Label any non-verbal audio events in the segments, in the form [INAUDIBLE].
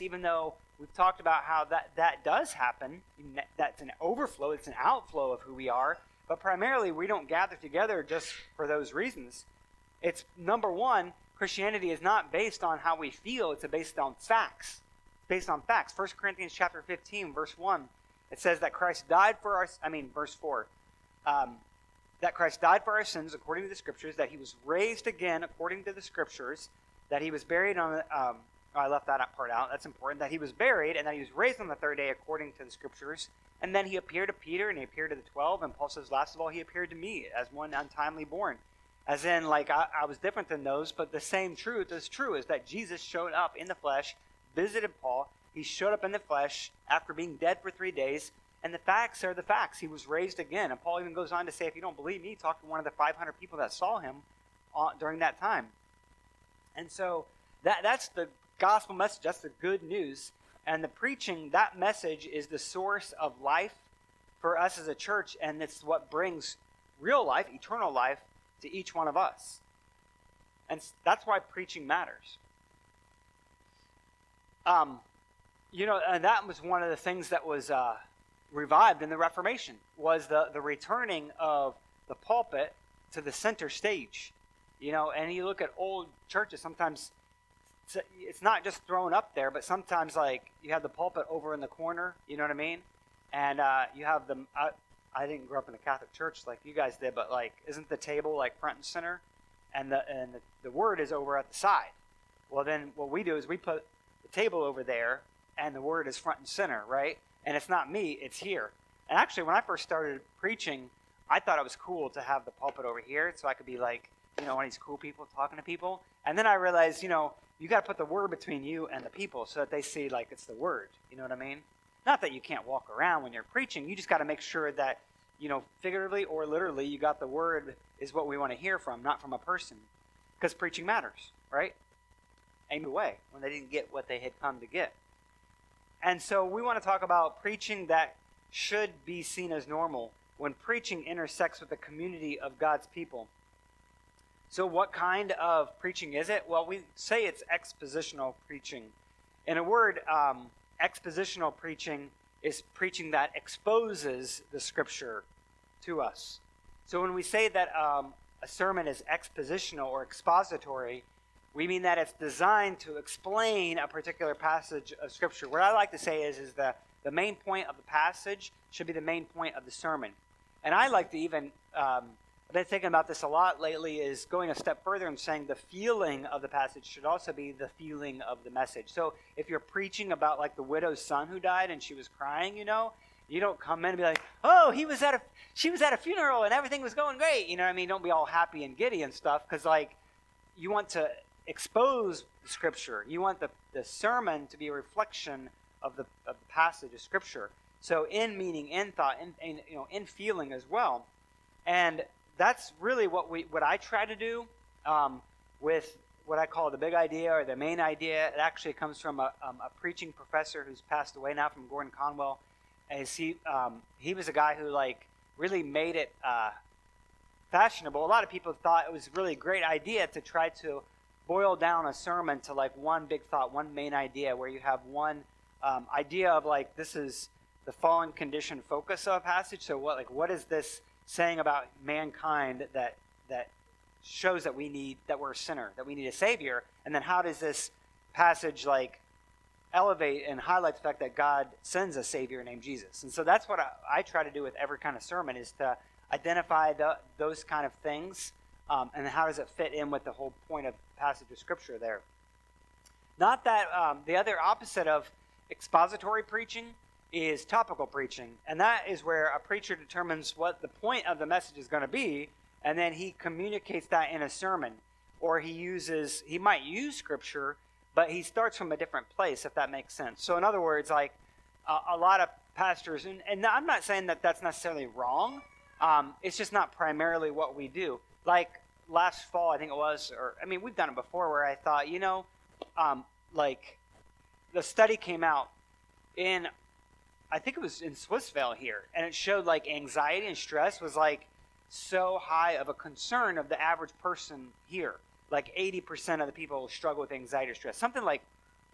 even though we've talked about how that, that does happen. That's an overflow, it's an outflow of who we are. But primarily, we don't gather together just for those reasons. It's number one, Christianity is not based on how we feel, it's based on facts. Based on facts. 1 Corinthians chapter 15, verse 1, it says that Christ died for our, I mean, verse 4, um, that Christ died for our sins according to the scriptures, that he was raised again according to the scriptures, that he was buried on, um, I left that part out. That's important. That he was buried and that he was raised on the third day according to the scriptures. And then he appeared to Peter and he appeared to the twelve. And Paul says, last of all, he appeared to me as one untimely born. As in, like, I, I was different than those, but the same truth is true is that Jesus showed up in the flesh, visited Paul. He showed up in the flesh after being dead for three days. And the facts are the facts. He was raised again. And Paul even goes on to say, if you don't believe me, talk to one of the 500 people that saw him uh, during that time. And so that, that's the gospel message. That's the good news. And the preaching, that message is the source of life for us as a church. And it's what brings real life, eternal life, to each one of us. And that's why preaching matters. Um, you know, and that was one of the things that was uh, revived in the Reformation was the, the returning of the pulpit to the center stage. You know, and you look at old churches, sometimes it's not just thrown up there, but sometimes like you have the pulpit over in the corner, you know what I mean? And uh, you have the, uh, I didn't grow up in a Catholic church like you guys did, but like, isn't the table like front and center, and the and the, the word is over at the side? Well, then what we do is we put the table over there, and the word is front and center, right? And it's not me; it's here. And actually, when I first started preaching, I thought it was cool to have the pulpit over here, so I could be like, you know, one of these cool people talking to people. And then I realized, you know, you got to put the word between you and the people so that they see like it's the word. You know what I mean? Not that you can't walk around when you're preaching. You just got to make sure that you know, figuratively or literally, you got the word is what we want to hear from, not from a person. Because preaching matters, right? Aim away when they didn't get what they had come to get. And so we want to talk about preaching that should be seen as normal when preaching intersects with the community of God's people. So, what kind of preaching is it? Well, we say it's expositional preaching. In a word, um, expositional preaching is preaching that exposes the scripture to us. So when we say that um, a sermon is expositional or expository, we mean that it's designed to explain a particular passage of scripture. What I like to say is, is that the main point of the passage should be the main point of the sermon. And I like to even um, I've been thinking about this a lot lately, is going a step further and saying the feeling of the passage should also be the feeling of the message. So if you're preaching about like the widow's son who died and she was crying, you know, you don't come in and be like, oh, he was at a, she was at a funeral and everything was going great. You know I mean? Don't be all happy and giddy and stuff because like you want to expose the scripture. You want the, the sermon to be a reflection of the, of the passage of scripture. So in meaning, in thought, in, in you know, in feeling as well. And that's really what we what I try to do um, with what I call the big idea or the main idea. It actually comes from a, um, a preaching professor who's passed away now, from Gordon Conwell. As he um, he was a guy who like really made it uh, fashionable. A lot of people thought it was really a great idea to try to boil down a sermon to like one big thought, one main idea, where you have one um, idea of like this is the fallen condition focus of a passage. So what like what is this saying about mankind that that shows that we need that we're a sinner, that we need a savior, and then how does this passage like elevate and highlight the fact that God sends a savior named Jesus? And so that's what I, I try to do with every kind of sermon is to identify the, those kind of things, um, and how does it fit in with the whole point of passage of scripture there. Not that um, the other opposite of expository preaching is topical preaching. And that is where a preacher determines what the point of the message is going to be, and then he communicates that in a sermon. Or he uses, he might use scripture, but he starts from a different place, if that makes sense. So, in other words, like a, a lot of pastors, and, and, I'm not saying that that's necessarily wrong, um, it's just not primarily what we do. Like last fall, I think it was, or I mean, we've done it before where I thought, you know, um, like the study came out in I think it was in Swissvale here, and it showed like anxiety and stress was like so high of a concern of the average person here. Like 80% of the people struggle with anxiety or stress. Something like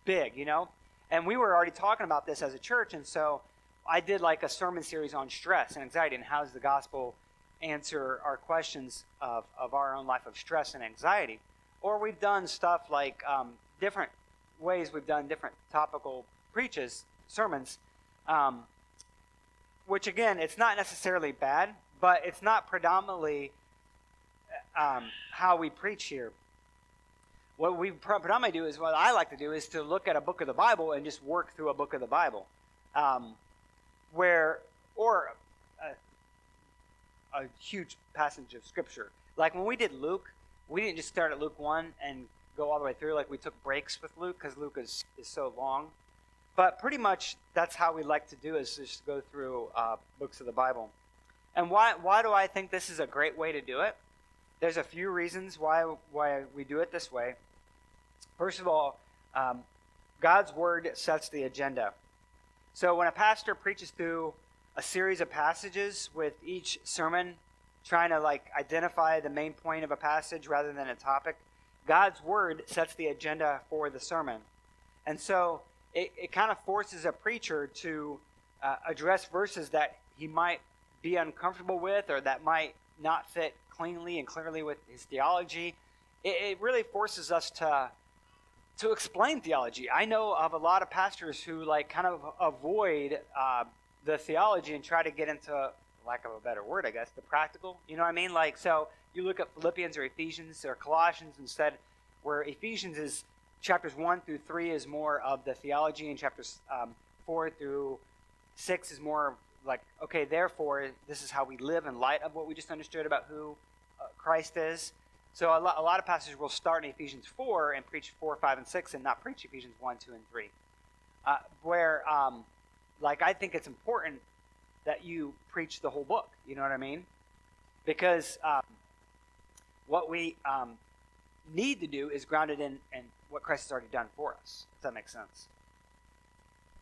big, you know. And we were already talking about this as a church, and so I did like a sermon series on stress and anxiety and how does the gospel answer our questions of, of our own life of stress and anxiety. Or we've done stuff like um, different ways we've done different topical preaches, sermons, um, which again, it's not necessarily bad, but it's not predominantly um, how we preach here. What we predominantly do is what I like to do is to look at a book of the Bible and just work through a book of the Bible, um, where or a, a huge passage of Scripture. Like when we did Luke, we didn't just start at Luke one and go all the way through. Like we took breaks with Luke because Luke is is so long. But pretty much that's how we like to do is just go through uh, books of the Bible. And why why do I think this is a great way to do it? There's a few reasons why why we do it this way. First of all, um, God's word sets the agenda. So when a pastor preaches through a series of passages with each sermon trying to like identify the main point of a passage rather than a topic, God's word sets the agenda for the sermon. And so it, it kind of forces a preacher to uh, address verses that he might be uncomfortable with or that might not fit cleanly and clearly with his theology. It, it really forces us to to explain theology. I know of a lot of pastors who like kind of avoid uh, the theology and try to get into lack of a better word, I guess, the practical. You know what I mean? Like so, you look at Philippians or Ephesians or Colossians instead, where Ephesians is chapters one through three is more of the theology, and chapters um, four through six is more like okay, therefore this is how we live in light of what we just understood about who uh, Christ is. So a lot, a lot of pastors will start in Ephesians 4 and preach 4, 5, and 6 and not preach Ephesians 1, 2, and 3. Uh, where, um, like, I think it's important that you preach the whole book. You know what I mean? Because um, what we um, need to do is grounded in, in what Christ has already done for us. Does that make sense?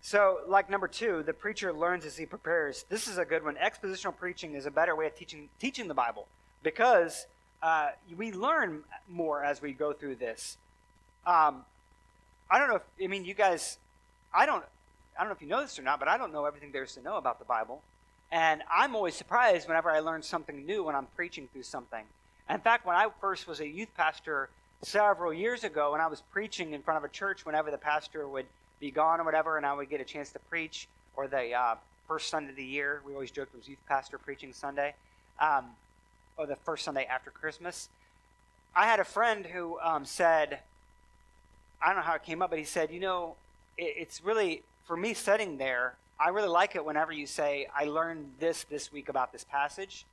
So, like number two, the preacher learns as he prepares. This is a good one. Expositional preaching is a better way of teaching teaching the Bible because uh, we learn more as we go through this. Um, I don't know if I mean you guys. I don't. I don't know if you know this or not, but I don't know everything there is to know about the Bible, and I'm always surprised whenever I learn something new when I'm preaching through something. In fact, when I first was a youth pastor several years ago, when I was preaching in front of a church, whenever the pastor would be gone or whatever, and I would get a chance to preach, or the uh, first Sunday of the year, we always joked it was youth pastor preaching Sunday. Um, or the first Sunday after Christmas. I had a friend who um, said, I don't know how it came up, but he said, you know, it, it's really, for me sitting there, I really like it whenever you say, I learned this this week about this passage.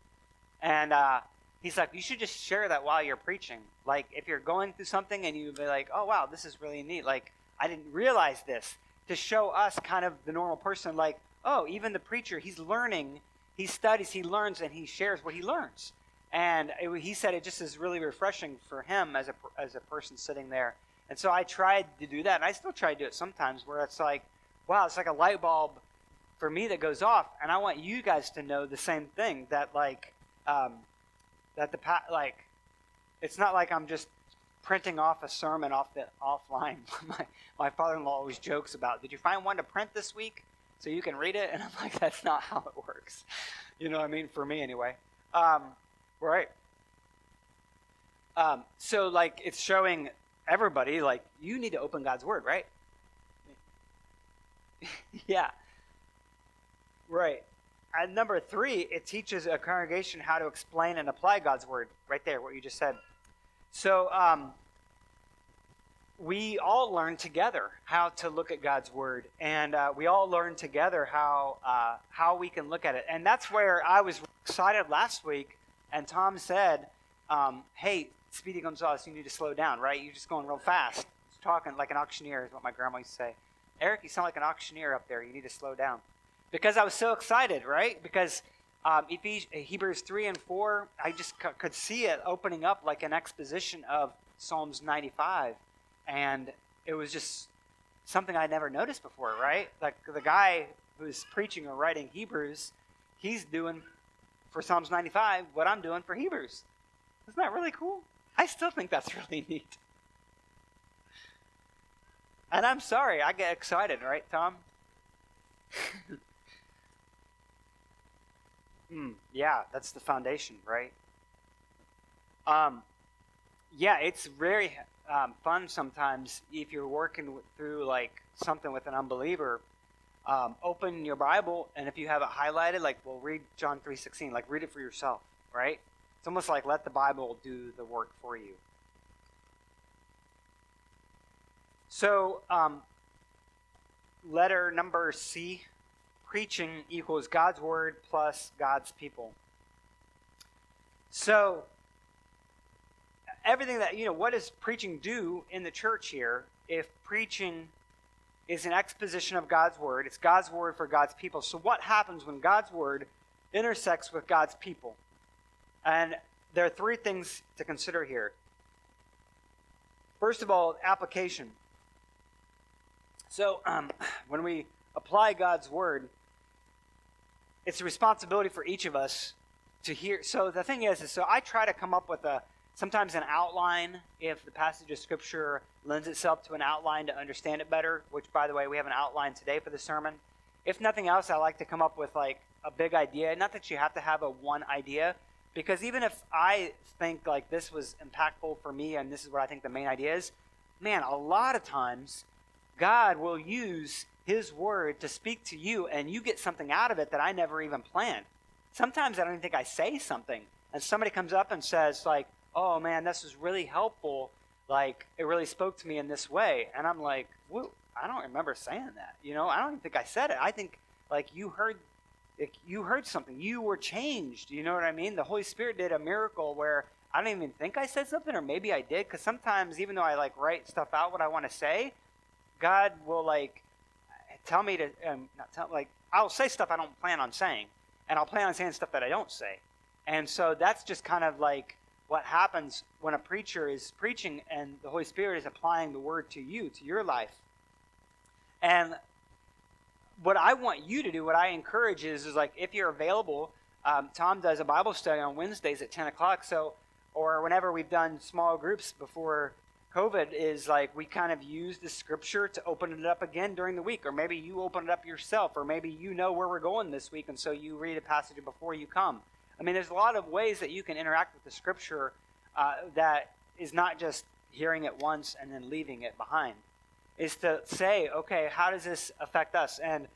And uh, he's like, you should just share that while you're preaching. Like, if you're going through something and you be like, oh, wow, this is really neat. Like, I didn't realize this. To show us kind of the normal person, like, oh, even the preacher, he's learning, he studies, he learns, and he shares what he learns. And it, he said it just is really refreshing for him as a, as a person sitting there. And so I tried to do that, and I still try to do it sometimes where it's like, wow, it's like a light bulb for me that goes off. And I want you guys to know the same thing that, like, um, that the, pa- like, it's not like I'm just printing off a sermon off the offline. [LAUGHS] my, my father-in-law always jokes about, did you find one to print this week so you can read it? And I'm like, that's not how it works. You know what I mean? For me anyway. Um, Right. Um, so, like, it's showing everybody, like, you need to open God's Word, right? [LAUGHS] yeah. Right. And number three, it teaches a congregation how to explain and apply God's Word, right there, what you just said. So, um, we all learn together how to look at God's Word, and uh, we all learn together how uh, how we can look at it. And that's where I was excited last week and Tom said, um, hey, Speedy Gonzalez, you need to slow down, right? You're just going real fast. Talking like an auctioneer, is what my grandma used to say. Eric, you sound like an auctioneer up there. You need to slow down. Because I was so excited, right? Because um, Hebrews 3 and 4, I just c- could see it opening up like an exposition of Psalms 95. And it was just something I never noticed before, right? Like the guy who's preaching or writing Hebrews, he's doing for Psalms 95 what I'm doing for Hebrews. Isn't that really cool? I still think that's [LAUGHS] really neat. And I'm sorry, I get excited, right, Tom? [LAUGHS] mm, yeah, that's the foundation, right? Um, yeah, it's very um, fun sometimes if you're working through like something with an unbeliever. Um, open your Bible, and if you have it highlighted, like, well, read John three sixteen. Like, read it for yourself, right? It's almost like let the Bible do the work for you. So, um, letter number C, preaching equals God's word plus God's people. So, everything that, you know, what does preaching do in the church here if preaching is an exposition of God's word? It's God's word for God's people. So, what happens when God's word intersects with God's people? And there are three things to consider here. First of all, application. So, um, [CLEARS THROAT] when we apply God's word, it's a responsibility for each of us to hear. So, the thing is, is so I try to come up with a sometimes an outline if the passage of scripture lends itself to an outline to understand it better. Which, by the way, we have an outline today for the sermon. If nothing else, I like to come up with like a big idea. Not that you have to have a one idea, because even if I think like this was impactful for me and this is what I think the main idea is, man, a lot of times God will use His Word to speak to you, and you get something out of it that I never even planned. Sometimes I don't even think I say something, and somebody comes up and says, like, oh man, this was really helpful. Like, it really spoke to me in this way. And I'm like, whoa, I don't remember saying that. You know, I don't even think I said it. I think, like, you heard. Like, you heard something. You were changed. You know what I mean? The Holy Spirit did a miracle where I don't even think I said something, or maybe I did. Because sometimes, even though I like write stuff out what I want to say, God will like tell me to um, not tell like I'll say stuff I don't plan on saying, and I'll plan on saying stuff that I don't say, and so that's just kind of like what happens when a preacher is preaching and the Holy Spirit is applying the word to you, to your life. And what I want you to do, what I encourage is, is like if you're available, um, Tom does a Bible study on Wednesdays at 10 o'clock. So, or whenever we've done small groups before COVID is like we kind of use the scripture to open it up again during the week, or maybe you open it up yourself, or maybe you know where we're going this week, and so you read a passage before you come. I mean, there's a lot of ways that you can interact with the scripture uh, that is not just hearing it once and then leaving it behind. Is to say, okay, how does this affect us, and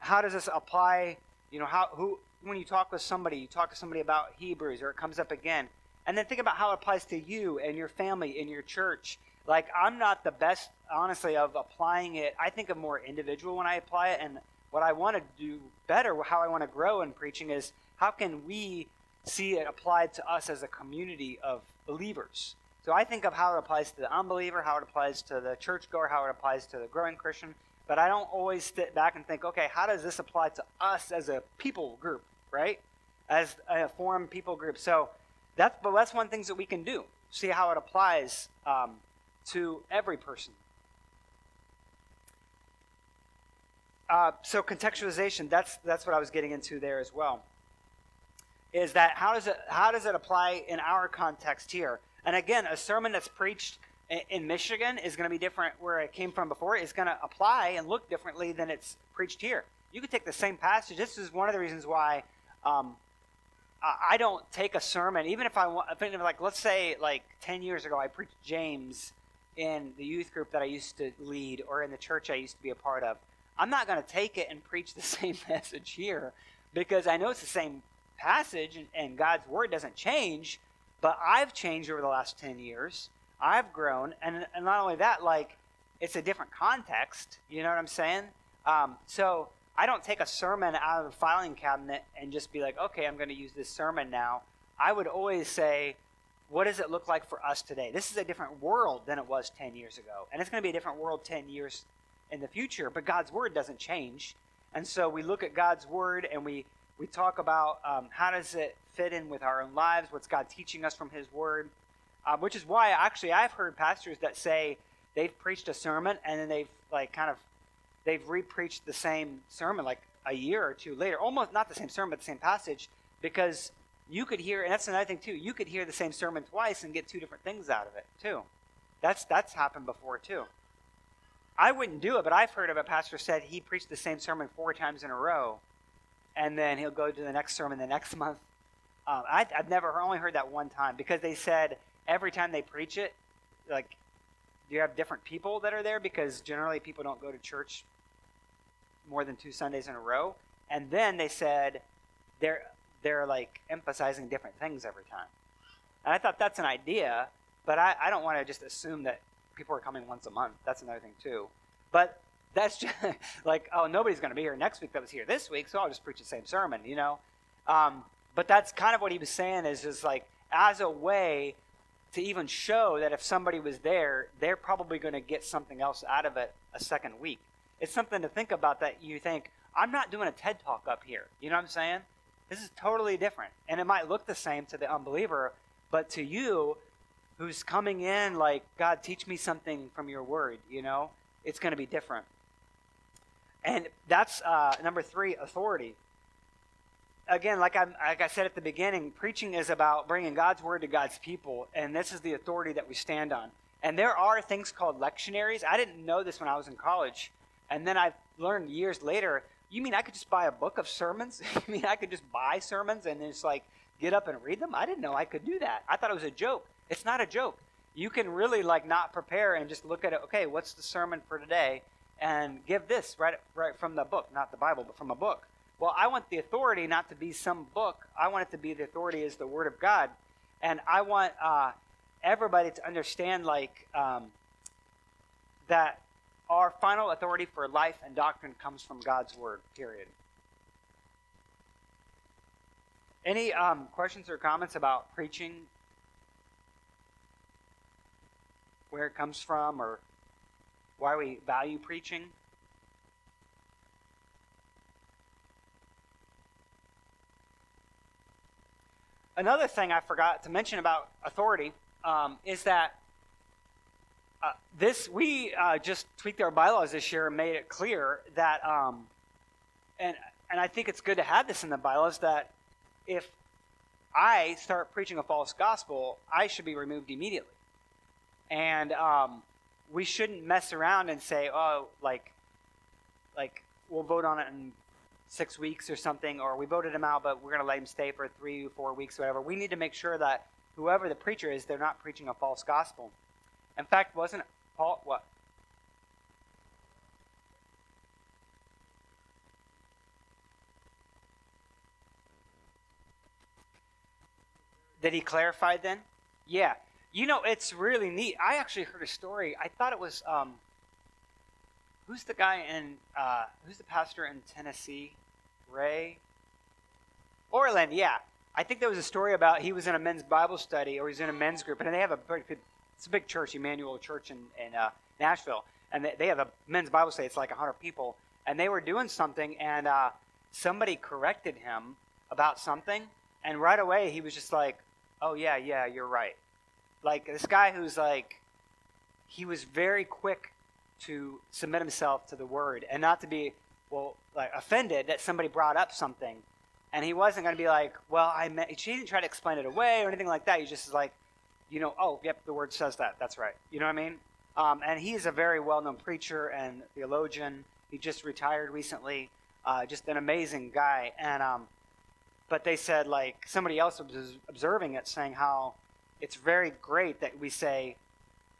how does this apply? You know, how who when you talk with somebody, you talk to somebody about Hebrews, or it comes up again and then think about how it applies to you and your family and your church. Like, I'm not the best, honestly, of applying it. I think of more individual when I apply it. And what I want to do better, how I want to grow in preaching, is how can we see it applied to us as a community of believers? So I think of how it applies to the unbeliever, how it applies to the churchgoer, how it applies to the growing Christian. But I don't always sit back and think, okay, how does this apply to us as a people group, right? As a forum people group. So that's, but that's one things that we can do. See how it applies um, to every person. Uh, so contextualization, that's, that's what I was getting into there as well. Is that how does it how does it apply in our context here? And again, a sermon that's preached in, in Michigan is going to be different where it came from before. It's going to apply and look differently than it's preached here. You could take the same passage. This is one of the reasons why um, I don't take a sermon, even if I want, like, let's say, like 10 years ago, I preached James in the youth group that I used to lead or in the church I used to be a part of. I'm not going to take it and preach the [LAUGHS] same message here because I know it's the same passage and, and God's word doesn't change, but I've changed over the last 10 years. I've grown. And, and not only that, like, it's a different context. You know what I'm saying? Um, so, I don't take a sermon out of the filing cabinet and just be like, okay, I'm going to use this sermon now. I would always say, what does it look like for us today? This is a different world than it was 10 years ago. And it's going to be a different world 10 years in the future, but God's word doesn't change. And so we look at God's word and we, we talk about um, how does it fit in with our own lives? What's God teaching us from his word? Um, which is why actually I've heard pastors that say they've preached a sermon and then they've like kind of they've repreached the same sermon like a year or two later, almost not the same sermon, but the same passage, because you could hear, and that's another thing too. You could hear the same sermon twice and get two different things out of it too. That's that's happened before too. I wouldn't do it, but I've heard of a pastor said he preached the same sermon four times in a row, and then he'll go to the next sermon the next month. Um, I, I've never only heard that one time because they said every time they preach it, like, you have different people that are there? Because generally people don't go to church more than two Sundays in a row. And then they said they're they're like emphasizing different things every time. And I thought that's an idea, but I, I don't want to just assume that people are coming once a month. That's another thing too. But that's [LAUGHS] just like, oh, nobody's going to be here next week that was here this week, so I'll just preach the same sermon, you know? Um, but that's kind of what he was saying is just like, as a way to even show that if somebody was there, they're probably going to get something else out of it a second week. It's something to think about that you think, I'm not doing a TED talk up here. You know what I'm saying? This is totally different. And it might look the same to the unbeliever, but to you, who's coming in like, God, teach me something from your word, you know, it's going to be different. And that's uh, number three, authority. Again, like I, like I said at the beginning, preaching is about bringing God's word to God's people, and this is the authority that we stand on. And there are things called lectionaries. I didn't know this when I was in college, and then I've learned years later. You mean I could just buy a book of sermons? [LAUGHS] you mean I could just buy sermons and just like get up and read them? I didn't know I could do that. I thought it was a joke. It's not a joke. You can really like not prepare and just look at it. Okay, what's the sermon for today? And give this right right from the book, not the Bible, but from a book. Well, I want the authority not to be some book. I want it to be the authority is the Word of God, and I want uh, everybody to understand like um, that our final authority for life and doctrine comes from God's Word. Period. Any um, questions or comments about preaching where it comes from or why we value preaching. Another thing I forgot to mention about authority um, is that uh, this we uh, just tweaked our bylaws this year and made it clear that, um, and and I think it's good to have this in the bylaws that if I start preaching a false gospel, I should be removed immediately and um, we shouldn't mess around and say, oh, like, like we'll vote on it in six weeks or something, or we voted him out, but we're going to let him stay for three, four weeks, whatever. We need to make sure that whoever the preacher is, they're not preaching a false gospel. In fact, wasn't it Paul what? Did he clarify then? Yeah. You know, it's really neat. I actually heard a story. I thought it was um, who's the guy in uh, who's the pastor in Tennessee? Ray Ortlund. Yeah, I think there was a story about he was in a men's Bible study or he's in a men's group, and they have a very good. It's a big church, Immanuel Church in in uh, Nashville, and they, they have a men's Bible study. It's like hundred people, and they were doing something, and uh, somebody corrected him about something, and right away he was just like, "Oh yeah, yeah, you're right." like this guy who's like he was very quick to submit himself to the word and not to be well like offended that somebody brought up something and he wasn't going to be like well i meant she didn't try to explain it away or anything like that he just was like you know oh yep the word says that that's right you know what i mean um, and is a very well-known preacher and theologian he just retired recently uh, just an amazing guy and um, but they said like somebody else was observing it saying how it's very great that we say,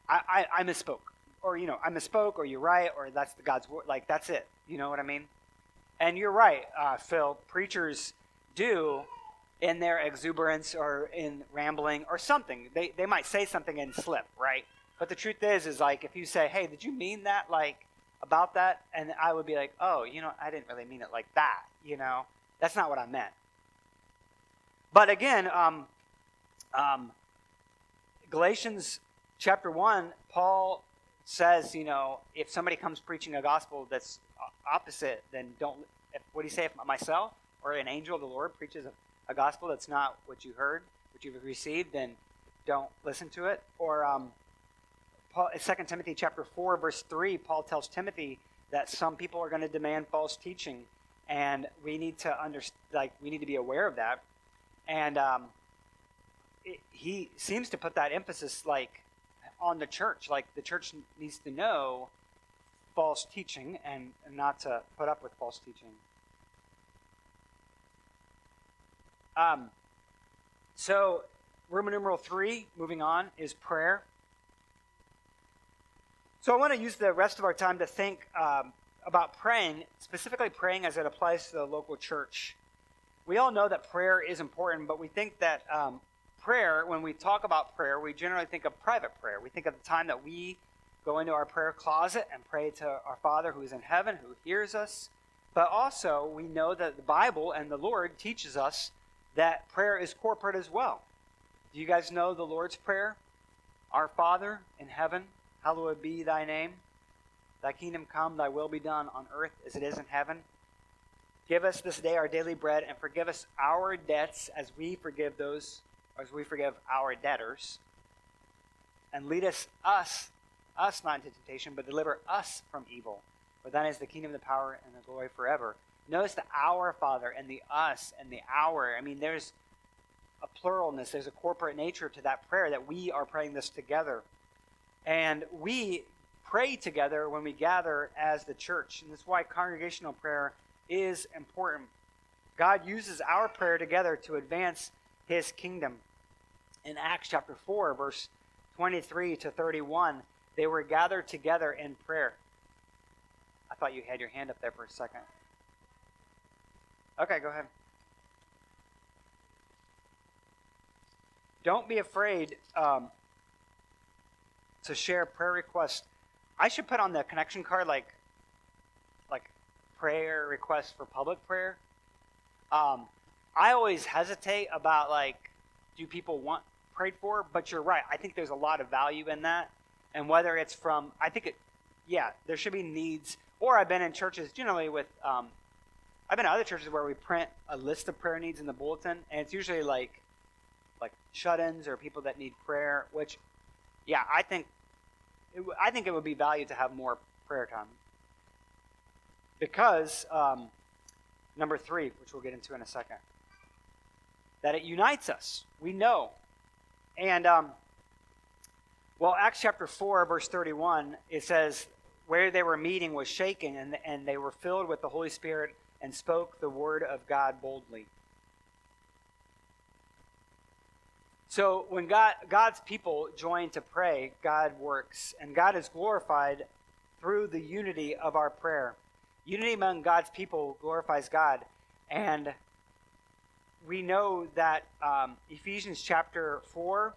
I, I, I misspoke. Or, you know, I misspoke, or you're right, or that's the God's word. Like, that's it. You know what I mean? And you're right, uh, Phil. Preachers do, in their exuberance or in rambling or something, they, they might say something and slip, right? But the truth is, is like, if you say, hey, did you mean that, like, about that? And I would be like, oh, you know, I didn't really mean it like that, you know? That's not what I meant. But again, um, um, Galatians chapter 1, Paul says, you know, if somebody comes preaching a gospel that's opposite, then don't, if, what do you say, if myself or an angel of the Lord preaches a, a gospel that's not what you heard, what you've received, then don't listen to it. Or um, Paul, 2 Timothy chapter 4, verse 3, Paul tells Timothy that some people are going to demand false teaching, and we need to under, like we need to be aware of that. And um, it, he seems to put that emphasis like on the church. Like the church needs to know false teaching and not to put up with false teaching. Um, so, Roman numeral three, moving on, is prayer. So, I want to use the rest of our time to think um, about praying, specifically praying as it applies to the local church. We all know that prayer is important, but we think that um, prayer, when we talk about prayer, we generally think of private prayer. We think of the time that we go into our prayer closet and pray to our Father who is in heaven, who hears us. But also, we know that the Bible and the Lord teaches us that prayer is corporate as well. Do you guys know the Lord's Prayer? Our Father in heaven, hallowed be thy name. Thy kingdom come, thy will be done on earth as it is in heaven. Give us this day our daily bread and forgive us our debts as we forgive those as we forgive our debtors. And lead us us us not into temptation, but deliver us from evil. For thine is the kingdom, the power, and the glory forever. Notice the our Father and the us and the our. I mean, there's a pluralness, there's a corporate nature to that prayer that we are praying this together. And we pray together when we gather as the church. And that's why congregational prayer is important. God uses our prayer together to advance his kingdom. In Acts chapter 4, verse 23 to 31, they were gathered together in prayer. I thought you had your hand up there for a second. Okay, go ahead. Don't be afraid um, to share prayer requests. I should put on the connection card like like prayer requests for public prayer. Um, I always hesitate about like, do people want prayed for? But you're right. I think there's a lot of value in that, and whether it's from, I think it, yeah, there should be needs. Or I've been in churches generally with um, I've been to other churches where we print a list of prayer needs in the bulletin, and it's usually like like shut-ins or people that need prayer. Which, yeah, I think it, I think it would be valued to have more prayer time because um, number three, which we'll get into in a second, that it unites us. We know, and um, well, Acts chapter four, verse thirty-one, it says where they were meeting was shaking, and and they were filled with the Holy Spirit and spoke the word of God boldly. So when God, God's people join to pray, God works, and God is glorified through the unity of our prayer. Unity among God's people glorifies God, and we know that um, Ephesians chapter 4,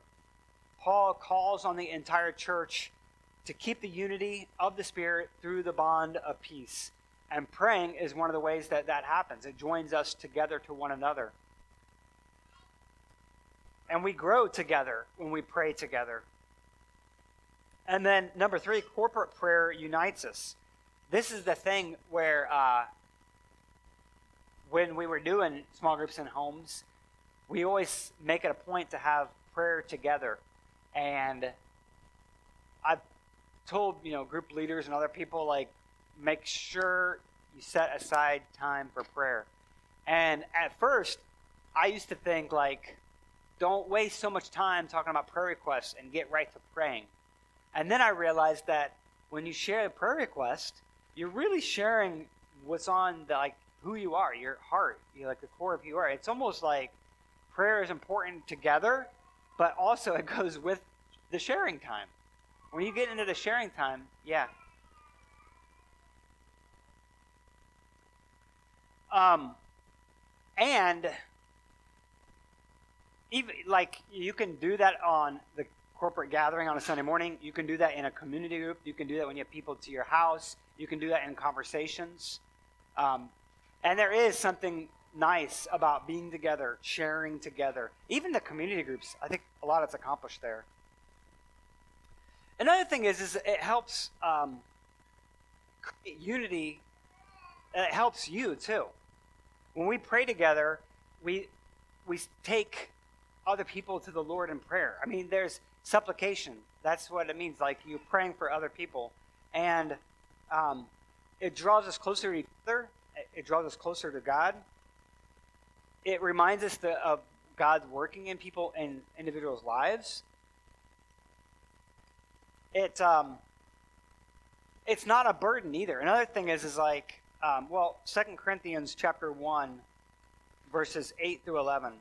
Paul calls on the entire church to keep the unity of the Spirit through the bond of peace. And praying is one of the ways that that happens. It joins us together to one another. And we grow together when we pray together. And then, number three, corporate prayer unites us. This is the thing where, uh, when we were doing small groups in homes, we always make it a point to have prayer together. And I've told, you know, group leaders and other people, like, make sure you set aside time for prayer. And at first, I used to think, like, don't waste so much time talking about prayer requests and get right to praying. And then I realized that when you share a prayer request, you're really sharing what's on the, like, who you are, your heart, you like the core of who you are. It's almost like prayer is important together, but also [LAUGHS] it goes with the sharing time. When you get into the sharing time, yeah, Um, and even like you can do that on the corporate gathering on a Sunday morning. You can do that in a community group. You can do that when you have people to your house. You can do that in conversations. Um, and there is something nice about being together, sharing together. Even the community groups, I think a lot is accomplished there. Another thing is, is it helps um, unity. It helps you too when we pray together, we we take other people to the Lord in prayer. I mean, there's supplication. That's what it means. Like you're praying for other people, and um, it draws us closer to each other. It draws us closer to God. It reminds us that, of God's working in people and individuals' lives. It um, it's not a burden either. Another thing is, is like, um, well, Second Corinthians chapter 1, verses 8 through 11.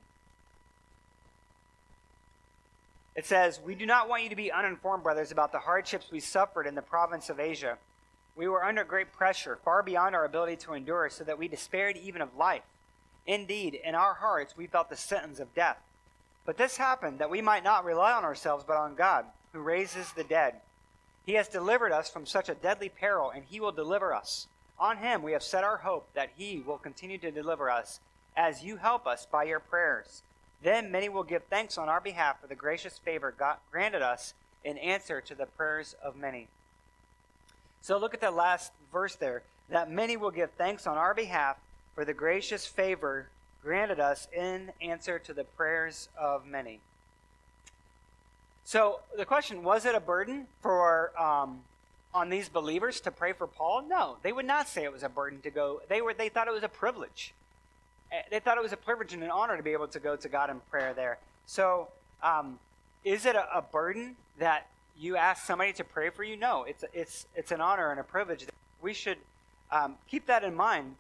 It says, We do not want you to be uninformed, brothers, about the hardships we suffered in the province of Asia. We were under great pressure, far beyond our ability to endure, so that we despaired even of life. Indeed, in our hearts we felt the sentence of death. But this happened that we might not rely on ourselves, but on God, who raises the dead. He has delivered us from such a deadly peril, and He will deliver us. On Him we have set our hope that He will continue to deliver us, as you help us by your prayers. Then many will give thanks on our behalf for the gracious favor God granted us in answer to the prayers of many. So look at the last verse there. That many will give thanks on our behalf for the gracious favor granted us in answer to the prayers of many. So the question was it a burden for um, on these believers to pray for Paul? No, they would not say it was a burden to go. They were they thought it was a privilege. Eh, they thought it was a privilege and an honor to be able to go to God in prayer there. So um, is it a, a burden that you ask somebody to pray for you? No, it's it's it's an honor and a privilege. We should um, keep that in mind.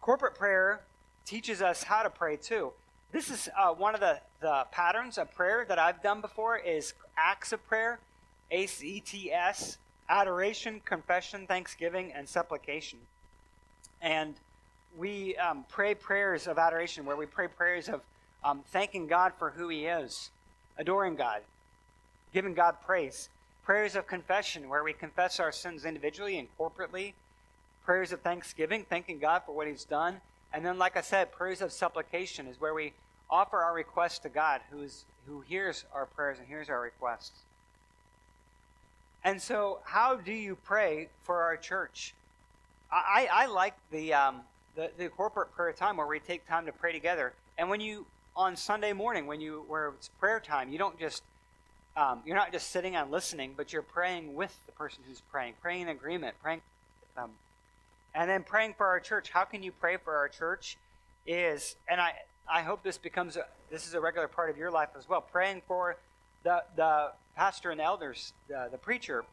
Corporate prayer teaches us how to pray too. This is uh, one of the, the patterns of prayer that I've done before is acts of prayer, A-C-T-S, adoration, confession, thanksgiving, and supplication. And we um, pray prayers of adoration where we pray prayers of um, thanking God for who He is, adoring God, giving God praise. Prayers of confession where we confess our sins individually and corporately. Prayers of thanksgiving, thanking God for what He's done. And then, like I said, prayers of supplication is where we offer our requests to God, who, is, who hears our prayers and hears our requests. And so, how do you pray for our church? I, I like the, um, the, the corporate prayer time where we take time to pray together. And when you on Sunday morning, when you where it's prayer time, you don't just um, you're not just sitting and listening, but you're praying with the person who's praying, praying in agreement, praying them. And then praying for our church. How can you pray for our church? Is and I I hope this becomes a, this is a regular part of your life as well. Praying for the the pastor and elders, the, the preacher.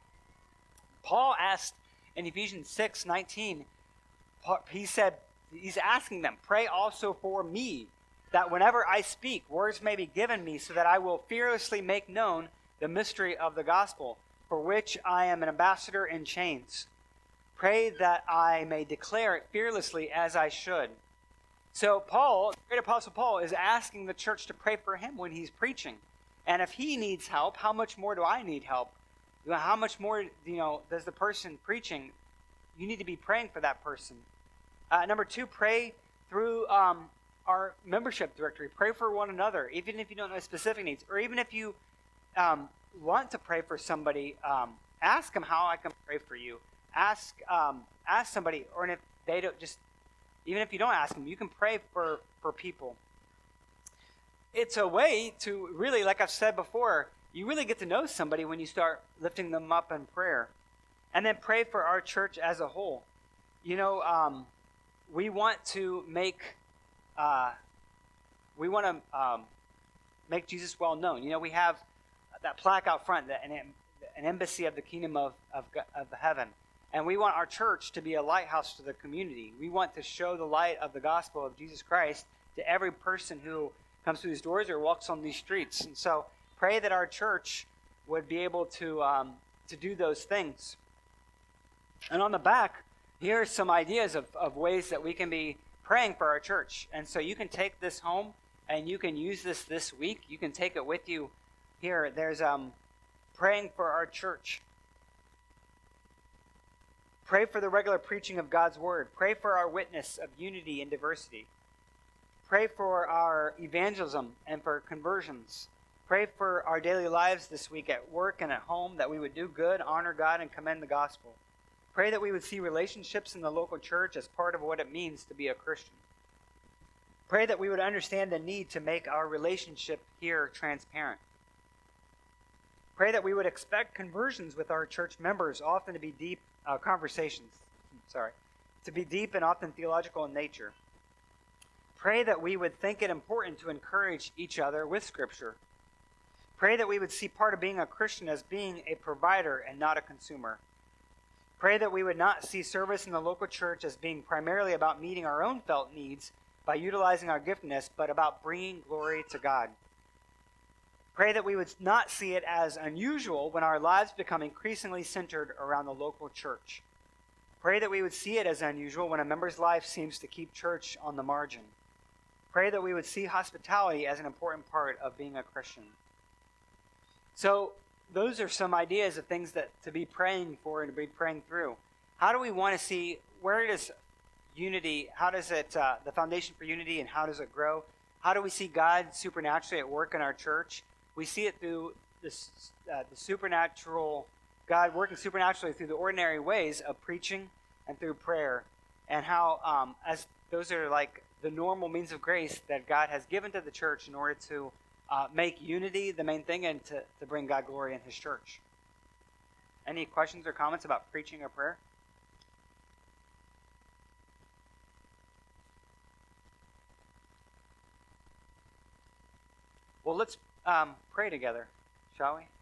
Paul asked in Ephesians six nineteen. He said he's asking them, pray also for me, that whenever I speak, words may be given me, so that I will fearlessly make known the mystery of the gospel, for which I am an ambassador in chains. Pray that I may declare it fearlessly as I should. So, Paul, the great apostle Paul, is asking the church to pray for him when he's preaching. And if he needs help, how much more do I need help? How much more, you know, does the person preaching? You need to be praying for that person. Uh, number two, pray through um, our membership directory. Pray for one another, even if you don't know specific needs, or even if you um, want to pray for somebody, um, ask them how I can pray for you ask um, ask somebody, or if they don't just even if you don't ask them, you can pray for for people. It's a way to really, like I've said before, you really get to know somebody when you start lifting them up in prayer, and then pray for our church as a whole. You know, um, we want to make uh, we want to um, make Jesus well known. You know, we have that plaque out front, that an, an embassy of the kingdom of, of, of heaven. And we want our church to be a lighthouse to the community. We want to show the light of the gospel of Jesus Christ to every person who comes through these doors or walks on these streets. And so pray that our church would be able to, um, to do those things. And on the back, here are some ideas of, of ways that we can be praying for our church. And so you can take this home and you can use this this week. You can take it with you here. There's um, praying for our church. Pray for the regular preaching of God's word. Pray for our witness of unity and diversity. Pray for our evangelism and for conversions. Pray for our daily lives this week at work and at home that we would do good, honor God, and commend the gospel. Pray that we would see relationships in the local church as part of what it means to be a Christian. Pray that we would understand the need to make our relationship here transparent. Pray that we would expect conversions with our church members often to be deep uh, conversations, sorry, to be deep and often theological in nature. Pray that we would think it important to encourage each other with Scripture. Pray that we would see part of being a Christian as being a provider and not a consumer. Pray that we would not see service in the local church as being primarily about meeting our own felt needs by utilizing our giftedness, but about bringing glory to God. Pray that we would not see it as unusual when our lives become increasingly centered around the local church. Pray that we would see it as unusual when a member's life seems to keep church on the margin. Pray that we would see hospitality as an important part of being a Christian. So, those are some ideas of things that to be praying for and to be praying through. How do we want to see where does unity? How does it uh, the foundation for unity and how does it grow? How do we see God supernaturally at work in our church? We see it through this, uh, the supernatural God working supernaturally through the ordinary ways of preaching and through prayer, and how um, as those are like the normal means of grace that God has given to the church in order to uh, make unity the main thing and to, to bring God glory in His church. Any questions or comments about preaching or prayer? Well, let's um, pray together, shall we?